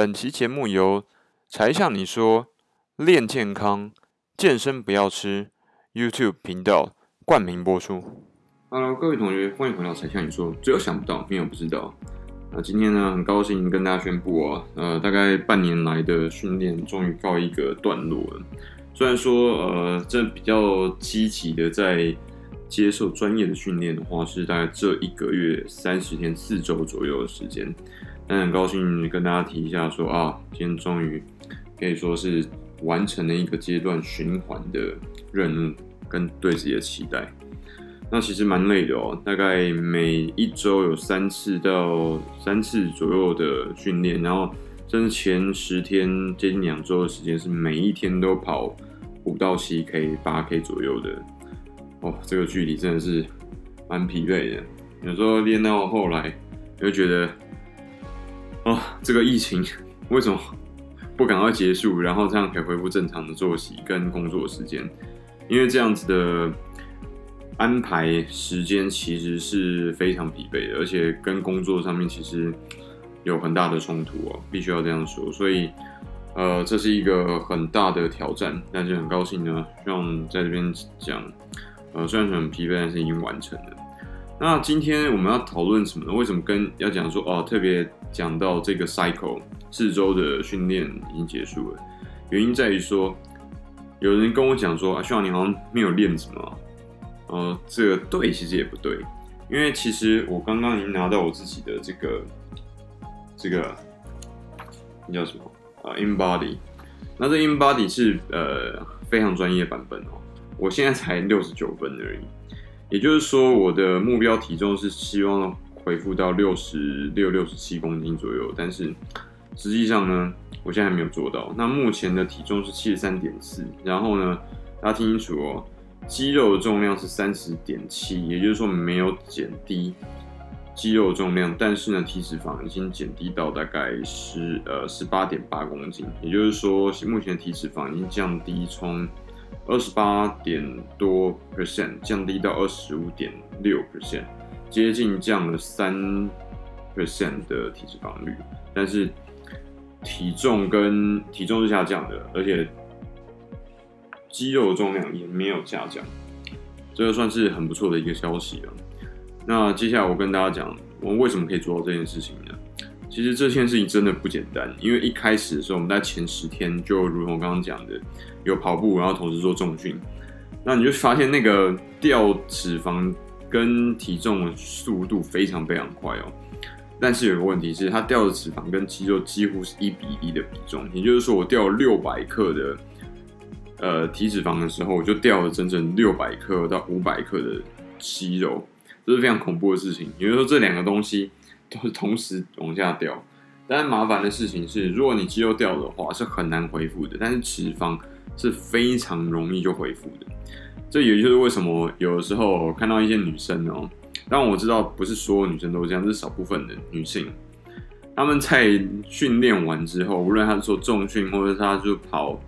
本期节目由才向你说练健康健身不要吃 YouTube 频道冠名播出。Hello，各位同学，欢迎回到才向你说，只有想不到，没有不知道。那今天呢，很高兴跟大家宣布啊，呃，大概半年来的训练终于告一个段落了。虽然说，呃，这比较积极的在接受专业的训练的话，是大概这一个月三十天四周左右的时间。但很高兴跟大家提一下说，啊，今天终于可以说是完成了一个阶段循环的任务跟对自己的期待。那其实蛮累的哦，大概每一周有三次到三次左右的训练，然后甚至前十天接近两周的时间是每一天都跑五到七 K、八 K 左右的。哦，这个距离真的是蛮疲惫的。有时候练到后来，就觉得。哦，这个疫情为什么不赶快结束，然后这样可以恢复正常的作息跟工作时间？因为这样子的安排时间其实是非常疲惫的，而且跟工作上面其实有很大的冲突哦，必须要这样说。所以，呃，这是一个很大的挑战，但是很高兴呢，让在这边讲，呃，虽然很疲惫，但是已经完成了。那今天我们要讨论什么呢？为什么跟要讲说哦，特别讲到这个 cycle 四周的训练已经结束了？原因在于说，有人跟我讲说啊，希望你好像没有练什么。呃，这个对，其实也不对，因为其实我刚刚已经拿到我自己的这个这个那叫什么啊，InBody。那这 InBody 是呃非常专业版本哦，我现在才六十九分而已。也就是说，我的目标体重是希望恢复到六十六、六十七公斤左右，但是实际上呢，我现在还没有做到。那目前的体重是七十三点四，然后呢，大家听清楚哦，肌肉的重量是三十点七，也就是说没有减低肌肉重量，但是呢，体脂肪已经减低到大概十呃十八点八公斤，也就是说，目前的体脂肪已经降低从。二十八点多 percent 降低到二十五点六 percent，接近降了三 percent 的体脂肪率，但是体重跟体重是下降的，而且肌肉重量也没有下降，这个算是很不错的一个消息了。那接下来我跟大家讲，我们为什么可以做到这件事情呢？其实这件事情真的不简单，因为一开始的时候，我们在前十天就如同我刚刚讲的，有跑步，然后同时做重训，那你就发现那个掉脂肪跟体重的速度非常非常快哦。但是有个问题是，它掉的脂肪跟肌肉几乎是一比一的比重，也就是说，我掉六百克的呃体脂肪的时候，我就掉了整整六百克到五百克的肌肉，这是非常恐怖的事情。也就是说，这两个东西。都是同时往下掉，但麻烦的事情是，如果你肌肉掉的话，是很难恢复的；但是脂肪是非常容易就恢复的。这也就是为什么有的时候看到一些女生哦，但我知道不是所有女生都这样，是少部分的女性，她们在训练完之后，无论她是做重训，或者她就跑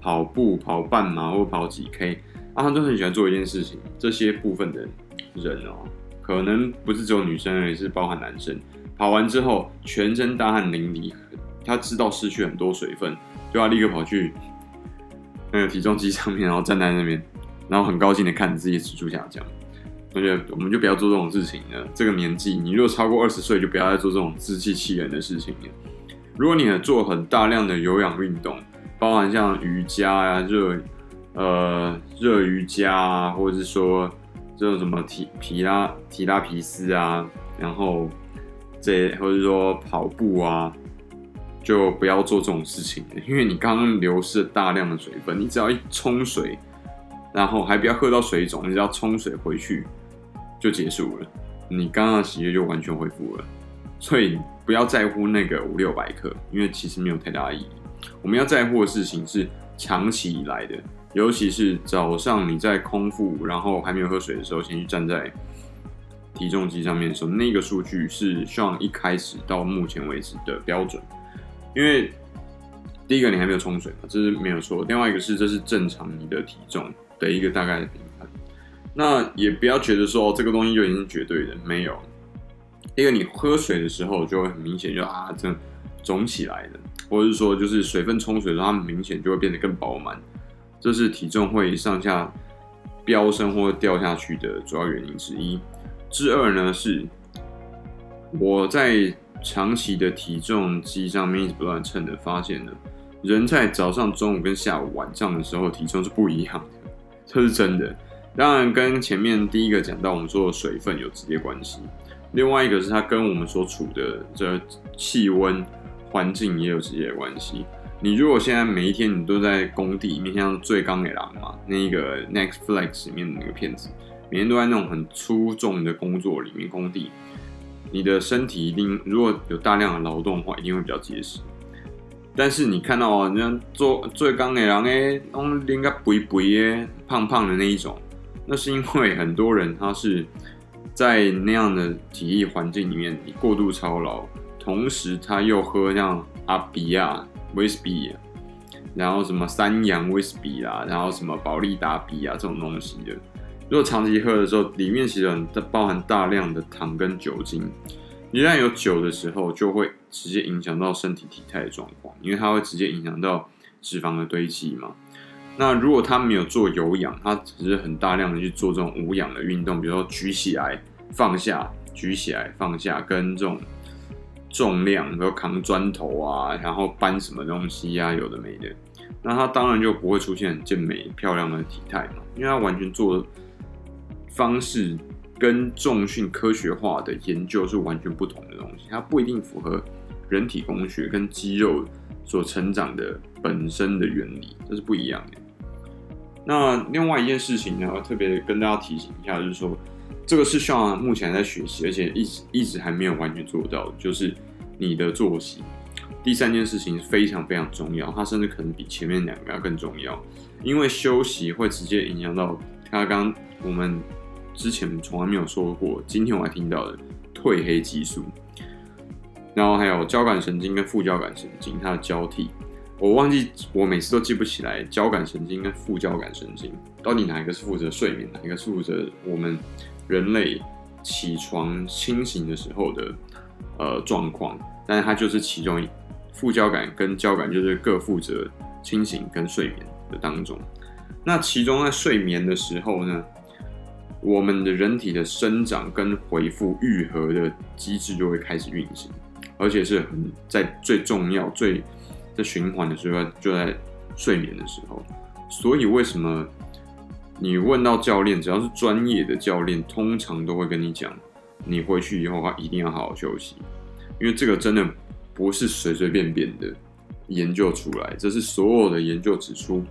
跑步、跑半马或跑几 K，啊，她都很喜欢做一件事情。这些部分的人哦。可能不是只有女生，也是包含男生。跑完之后，全身大汗淋漓，他知道失去很多水分，就要立刻跑去那个体重机上面，然后站在那边，然后很高兴的看着自己指数下降。同学，我们就不要做这种事情了。这个年纪，你如果超过二十岁，就不要再做这种自欺欺人的事情了。如果你做很大量的有氧运动，包含像瑜伽啊、热呃热瑜伽啊，或者是说。这种什么提皮拉提拉皮斯啊，然后这或者说跑步啊，就不要做这种事情了，因为你刚刚流失了大量的水分，你只要一冲水，然后还不要喝到水肿，你只要冲水回去就结束了，你刚刚的喜悦就完全恢复了。所以不要在乎那个五六百克，因为其实没有太大意义。我们要在乎的事情是长期以来的。尤其是早上你在空腹，然后还没有喝水的时候，先去站在体重机上面的时候，那个数据是 Sean 一开始到目前为止的标准。因为第一个你还没有冲水嘛，这是没有错。另外一个是这是正常你的体重的一个大概的评判。那也不要觉得说这个东西就已经绝对的，没有。因为你喝水的时候就会很明显就啊，这肿起来了。或者是说就是水分充水的时候，它们明显就会变得更饱满，这是体重会上下飙升或掉下去的主要原因之一。之二呢是我在长期的体重机上面一直不断称的，发现呢，人在早上、中午跟下午、晚上的时候体重是不一样的，这是真的。当然跟前面第一个讲到我们说的水分有直接关系，另外一个是它跟我们所处的这气温环境也有直接关系。你如果现在每一天你都在工地面，像《最刚给狼》嘛，那一个 Nextflix 里面的那个片子，每天都在那种很粗重的工作里面工地，你的身体一定如果有大量的劳动的话，一定会比较结实。但是你看到啊，人家做最刚的狼诶，都应该肥肥诶，胖胖的那一种，那是因为很多人他是在那样的体力环境里面，你过度操劳，同时他又喝像阿比亚。威士比，然后什么三洋威士比啦，然后什么保利达比啊这种东西的，如果长期喝的时候，里面其实很包含大量的糖跟酒精。一旦有酒的时候，就会直接影响到身体体态的状况，因为它会直接影响到脂肪的堆积嘛。那如果他没有做有氧，他只是很大量的去做这种无氧的运动，比如说举起来放下，举起来放下，跟这种。重量，比如扛砖头啊，然后搬什么东西呀、啊，有的没的，那他当然就不会出现很健美漂亮的体态嘛，因为他完全做方式跟重训科学化的研究是完全不同的东西，它不一定符合人体工学跟肌肉所成长的本身的原理，这是不一样的。那另外一件事情呢，特别跟大家提醒一下，就是说。这个是需要目前在学习，而且一直一直还没有完全做到，就是你的作息。第三件事情非常非常重要，它甚至可能比前面两个要更重要，因为休息会直接影响到他刚我们之前从来没有说过，今天我还听到的褪黑激素，然后还有交感神经跟副交感神经它的交替，我忘记我每次都记不起来交感神经跟副交感神经到底哪一个是负责睡眠，哪一个是负责我们。人类起床清醒的时候的呃状况，但是它就是其中一副交感跟交感就是各负责清醒跟睡眠的当中。那其中在睡眠的时候呢，我们的人体的生长跟恢复愈合的机制就会开始运行，而且是很在最重要最在循环的时候就在睡眠的时候。所以为什么？你问到教练，只要是专业的教练，通常都会跟你讲，你回去以后的话一定要好好休息，因为这个真的不是随随便便的研究出来，这是所有的研究指出，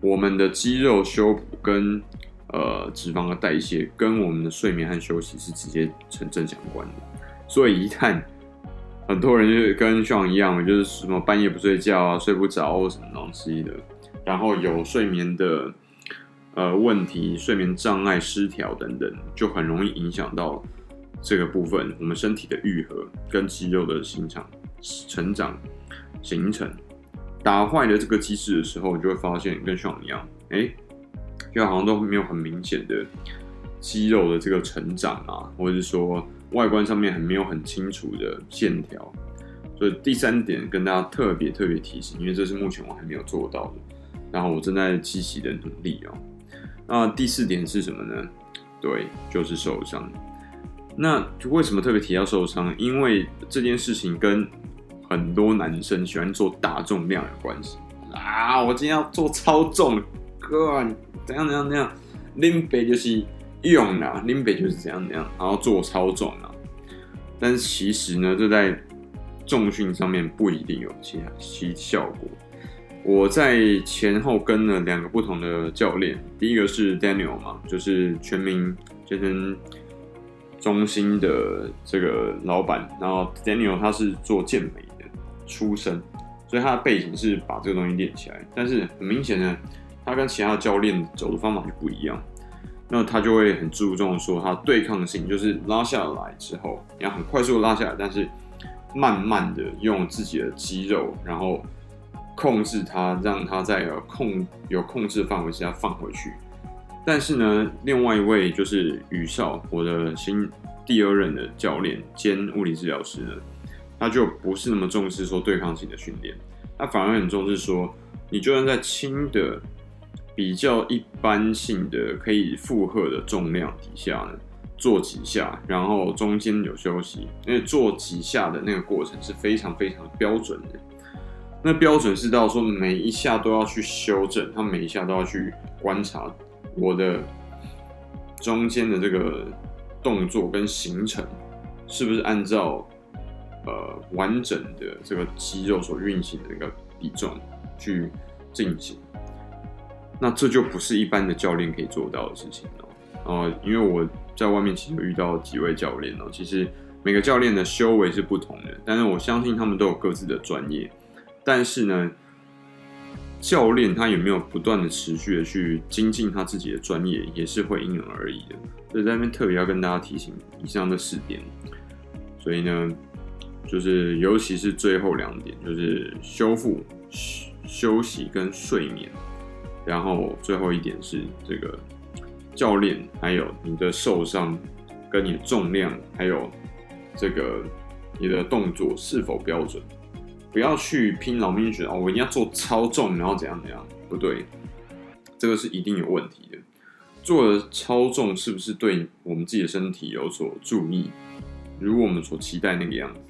我们的肌肉修补跟呃脂肪的代谢跟我们的睡眠和休息是直接成正相关的。所以一旦很多人就跟像一样，就是什么半夜不睡觉啊，睡不着或什么东西的，然后有睡眠的。呃，问题、睡眠障碍、失调等等，就很容易影响到这个部分，我们身体的愈合跟肌肉的形成、成长、形成，打坏了这个机制的时候，你就会发现跟像一样，哎，就好像都没有很明显的肌肉的这个成长啊，或者是说外观上面很没有很清楚的线条。所以第三点跟大家特别特别提醒，因为这是目前我还没有做到的，然后我正在积极的努力哦。那第四点是什么呢？对，就是受伤。那为什么特别提到受伤？因为这件事情跟很多男生喜欢做大重量有关系啊！我今天要做超重，哥，怎样怎样怎样？林北就是用啦，林北就是怎样怎样，然后做操重啊。但是其实呢，这在重训上面不一定有其他其效果。我在前后跟了两个不同的教练，第一个是 Daniel 嘛，就是全民健身中心的这个老板，然后 Daniel 他是做健美的出身，所以他的背景是把这个东西练起来，但是很明显呢，他跟其他教练走的方法就不一样，那他就会很注重说他对抗性，就是拉下来之后，你要很快速拉下来，但是慢慢的用自己的肌肉，然后。控制它，让它在有控有控制范围之下放回去。但是呢，另外一位就是宇少，我的新第二任的教练兼物理治疗师呢，他就不是那么重视说对抗性的训练，他反而很重视说，你就算在轻的、比较一般性的可以负荷的重量底下呢，做几下，然后中间有休息，因为做几下的那个过程是非常非常标准的。那标准是到说每一下都要去修正，他每一下都要去观察我的中间的这个动作跟行程是不是按照呃完整的这个肌肉所运行的一个比重去进行。那这就不是一般的教练可以做到的事情哦。呃，因为我在外面其实遇到几位教练哦，其实每个教练的修为是不同的，但是我相信他们都有各自的专业。但是呢，教练他有没有不断的持续的去精进他自己的专业，也是会因人而异的。所以在那边特别要跟大家提醒以上的四点。所以呢，就是尤其是最后两点，就是修复、休息跟睡眠。然后最后一点是这个教练，还有你的受伤跟你的重量，还有这个你的动作是否标准。不要去拼老命觉得哦，我一定要做超重，然后怎样怎样，不对，这个是一定有问题的。做的超重是不是对我们自己的身体有所注意？如我们所期待那个样子，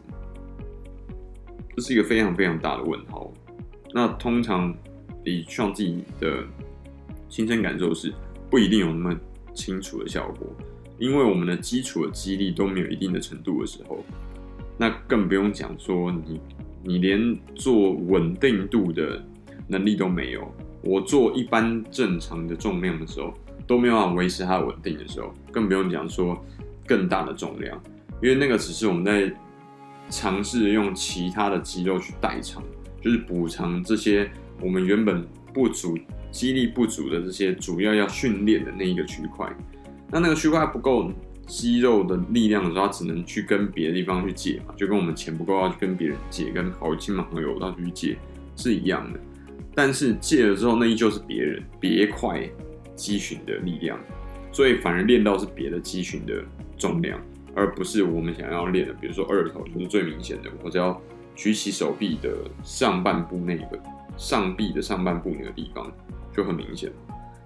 这是一个非常非常大的问号。那通常你像自己的亲身感受是，不一定有那么清楚的效果，因为我们的基础的肌力都没有一定的程度的时候，那更不用讲说你。你连做稳定度的能力都没有，我做一般正常的重量的时候都没有办法维持它稳定的时候，更不用讲说更大的重量，因为那个只是我们在尝试用其他的肌肉去代偿，就是补偿这些我们原本不足、肌力不足的这些主要要训练的那一个区块，那那个区块不够。肌肉的力量的时候，他只能去跟别的地方去借嘛，就跟我们钱不够要去跟别人借，跟好亲朋好友要去借是一样的。但是借了之后，那依旧是别人别块肌群的力量，所以反而练到是别的肌群的重量，而不是我们想要练的。比如说二头就是最明显的，我只要举起手臂的上半部那个上臂的上半部那个地方就很明显。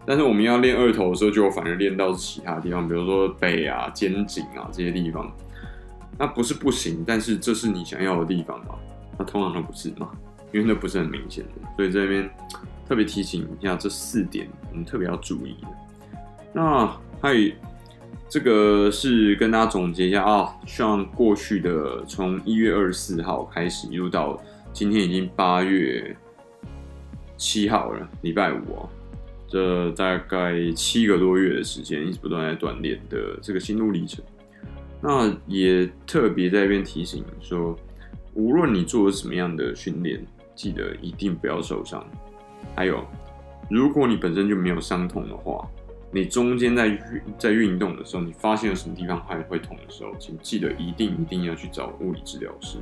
但是我们要练二头的时候，就反而练到其他地方，比如说背啊、肩颈啊这些地方。那不是不行，但是这是你想要的地方吗？那通常都不是嘛，因为那不是很明显的。所以这边特别提醒一下这四点，我们特别要注意的。那还有这个是跟大家总结一下啊，像过去的从一月二十四号开始，一路到今天已经八月七号了，礼拜五啊。这大概七个多月的时间，一直不断在锻炼的这个心路历程。那也特别在这边提醒说，无论你做了什么样的训练，记得一定不要受伤。还有，如果你本身就没有伤痛的话，你中间在在运动的时候，你发现了什么地方还会痛的时候，请记得一定一定要去找物理治疗师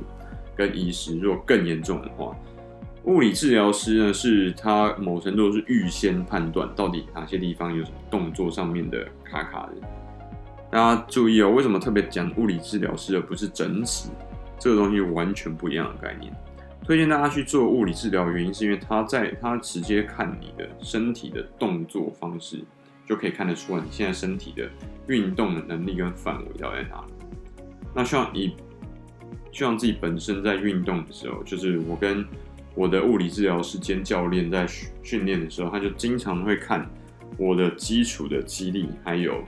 跟医师。如果更严重的话，物理治疗师呢，是他某程度是预先判断到底哪些地方有什么动作上面的卡卡的。大家注意哦，为什么特别讲物理治疗师而不是整体？这个东西完全不一样的概念。推荐大家去做物理治疗原因，是因为他在他直接看你的身体的动作方式，就可以看得出来你现在身体的运动的能力跟范围到底在哪里。那像你，像自己本身在运动的时候，就是我跟。我的物理治疗师兼教练在训训练的时候，他就经常会看我的基础的肌力，还有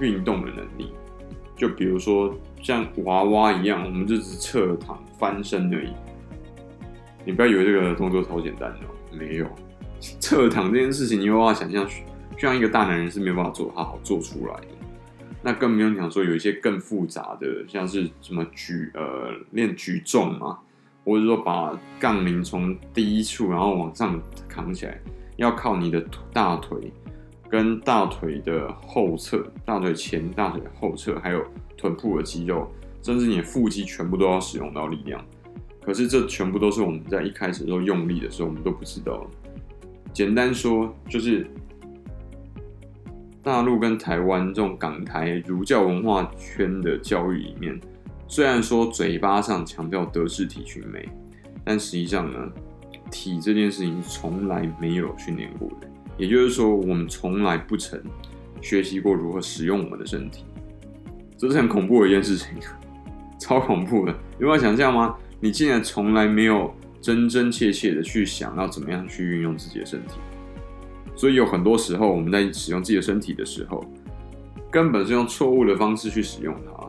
运动的能力。就比如说像娃娃一样，我们就是侧躺翻身而已。你不要以为这个动作超简单哦，没有。侧躺这件事情，你有办法想象，像一个大男人是没有办法做好好做出来的。那更不用讲说有一些更复杂的，像是什么举呃练举重嘛。或者说把杠铃从第一处然后往上扛起来，要靠你的大腿跟大腿的后侧、大腿前、大腿后侧，还有臀部的肌肉，甚至你的腹肌全部都要使用到力量。可是这全部都是我们在一开始的时候用力的时候，我们都不知道。简单说，就是大陆跟台湾这种港台儒教文化圈的教育里面。虽然说嘴巴上强调德智体群美，但实际上呢，体这件事情从来没有训练过的。也就是说，我们从来不曾学习过如何使用我们的身体，这是很恐怖的一件事情，超恐怖的。有办法想象吗？你竟然从来没有真真切切的去想要怎么样去运用自己的身体，所以有很多时候我们在使用自己的身体的时候，根本是用错误的方式去使用它。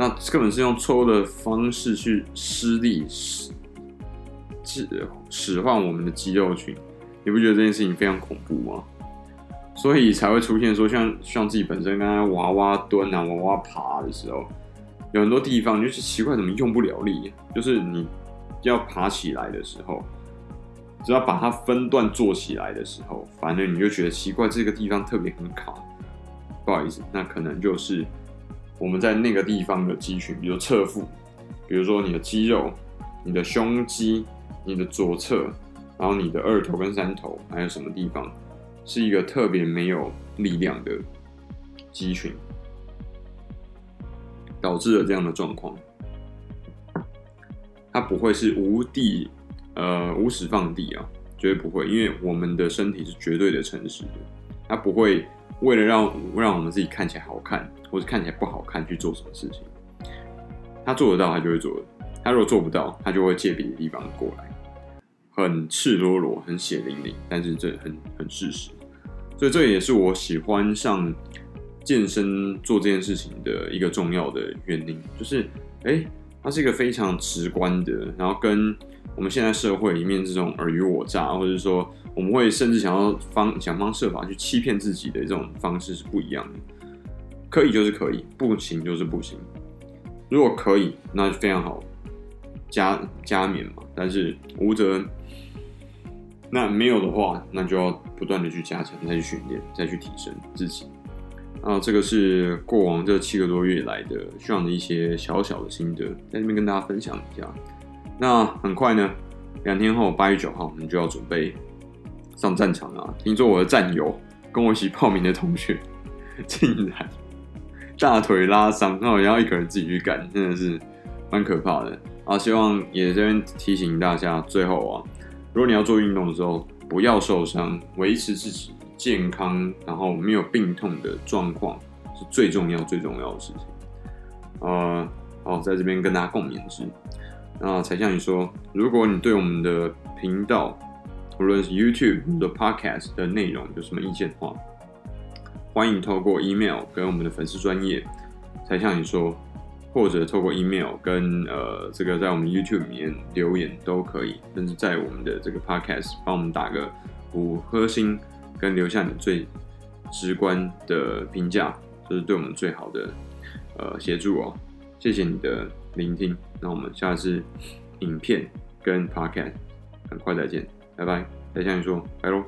那根本是用错误的方式去施力使使唤我们的肌肉群，你不觉得这件事情非常恐怖吗？所以才会出现说像像自己本身刚刚娃娃蹲啊、娃娃爬的时候，有很多地方就是奇怪怎么用不了力，就是你要爬起来的时候，只要把它分段做起来的时候，反正你就觉得奇怪，这个地方特别很卡。不好意思，那可能就是。我们在那个地方的肌群，比如侧腹，比如说你的肌肉、你的胸肌、你的左侧，然后你的二头跟三头，还有什么地方是一个特别没有力量的肌群，导致了这样的状况。它不会是无地，呃，无始放地啊，绝对不会，因为我们的身体是绝对的诚实的，它不会。为了让让我们自己看起来好看，或者看起来不好看去做什么事情，他做得到，他就会做；他如果做不到，他就会借别的地方过来，很赤裸裸，很血淋淋，但是这很很事实。所以这也是我喜欢上健身做这件事情的一个重要的原因，就是哎，它是一个非常直观的，然后跟我们现在社会里面这种尔虞我诈，或者说。我们会甚至想要方想方设法去欺骗自己的这种方式是不一样的，可以就是可以，不行就是不行。如果可以，那就非常好，加加冕嘛。但是无则，那没有的话，那就要不断的去加强，再去训练，再去提升自己。啊，这个是过往这七个多月来的需要的一些小小的心得，在这边跟大家分享一下。那很快呢，两天后八月九号，我们就要准备。上战场了！听说我的战友跟我一起报名的同学，竟然大腿拉伤，那我要一个人自己去干，真的是蛮可怕的啊！希望也这边提醒大家，最后啊，如果你要做运动的时候，不要受伤，维持自己健康，然后没有病痛的状况是最重要、最重要的事情。呃，好，在这边跟大家共勉之。那才像你说，如果你对我们的频道，无论是 YouTube 的 Podcast 的内容有什么意见的话，欢迎透过 email 跟我们的粉丝专业才向你说，或者透过 email 跟呃这个在我们 YouTube 里面留言都可以，甚至在我们的这个 Podcast 帮我们打个五颗星，跟留下你最直观的评价，这、就是对我们最好的呃协助哦。谢谢你的聆听，那我们下次影片跟 Podcast 很快再见。拜拜，再向你说，拜喽。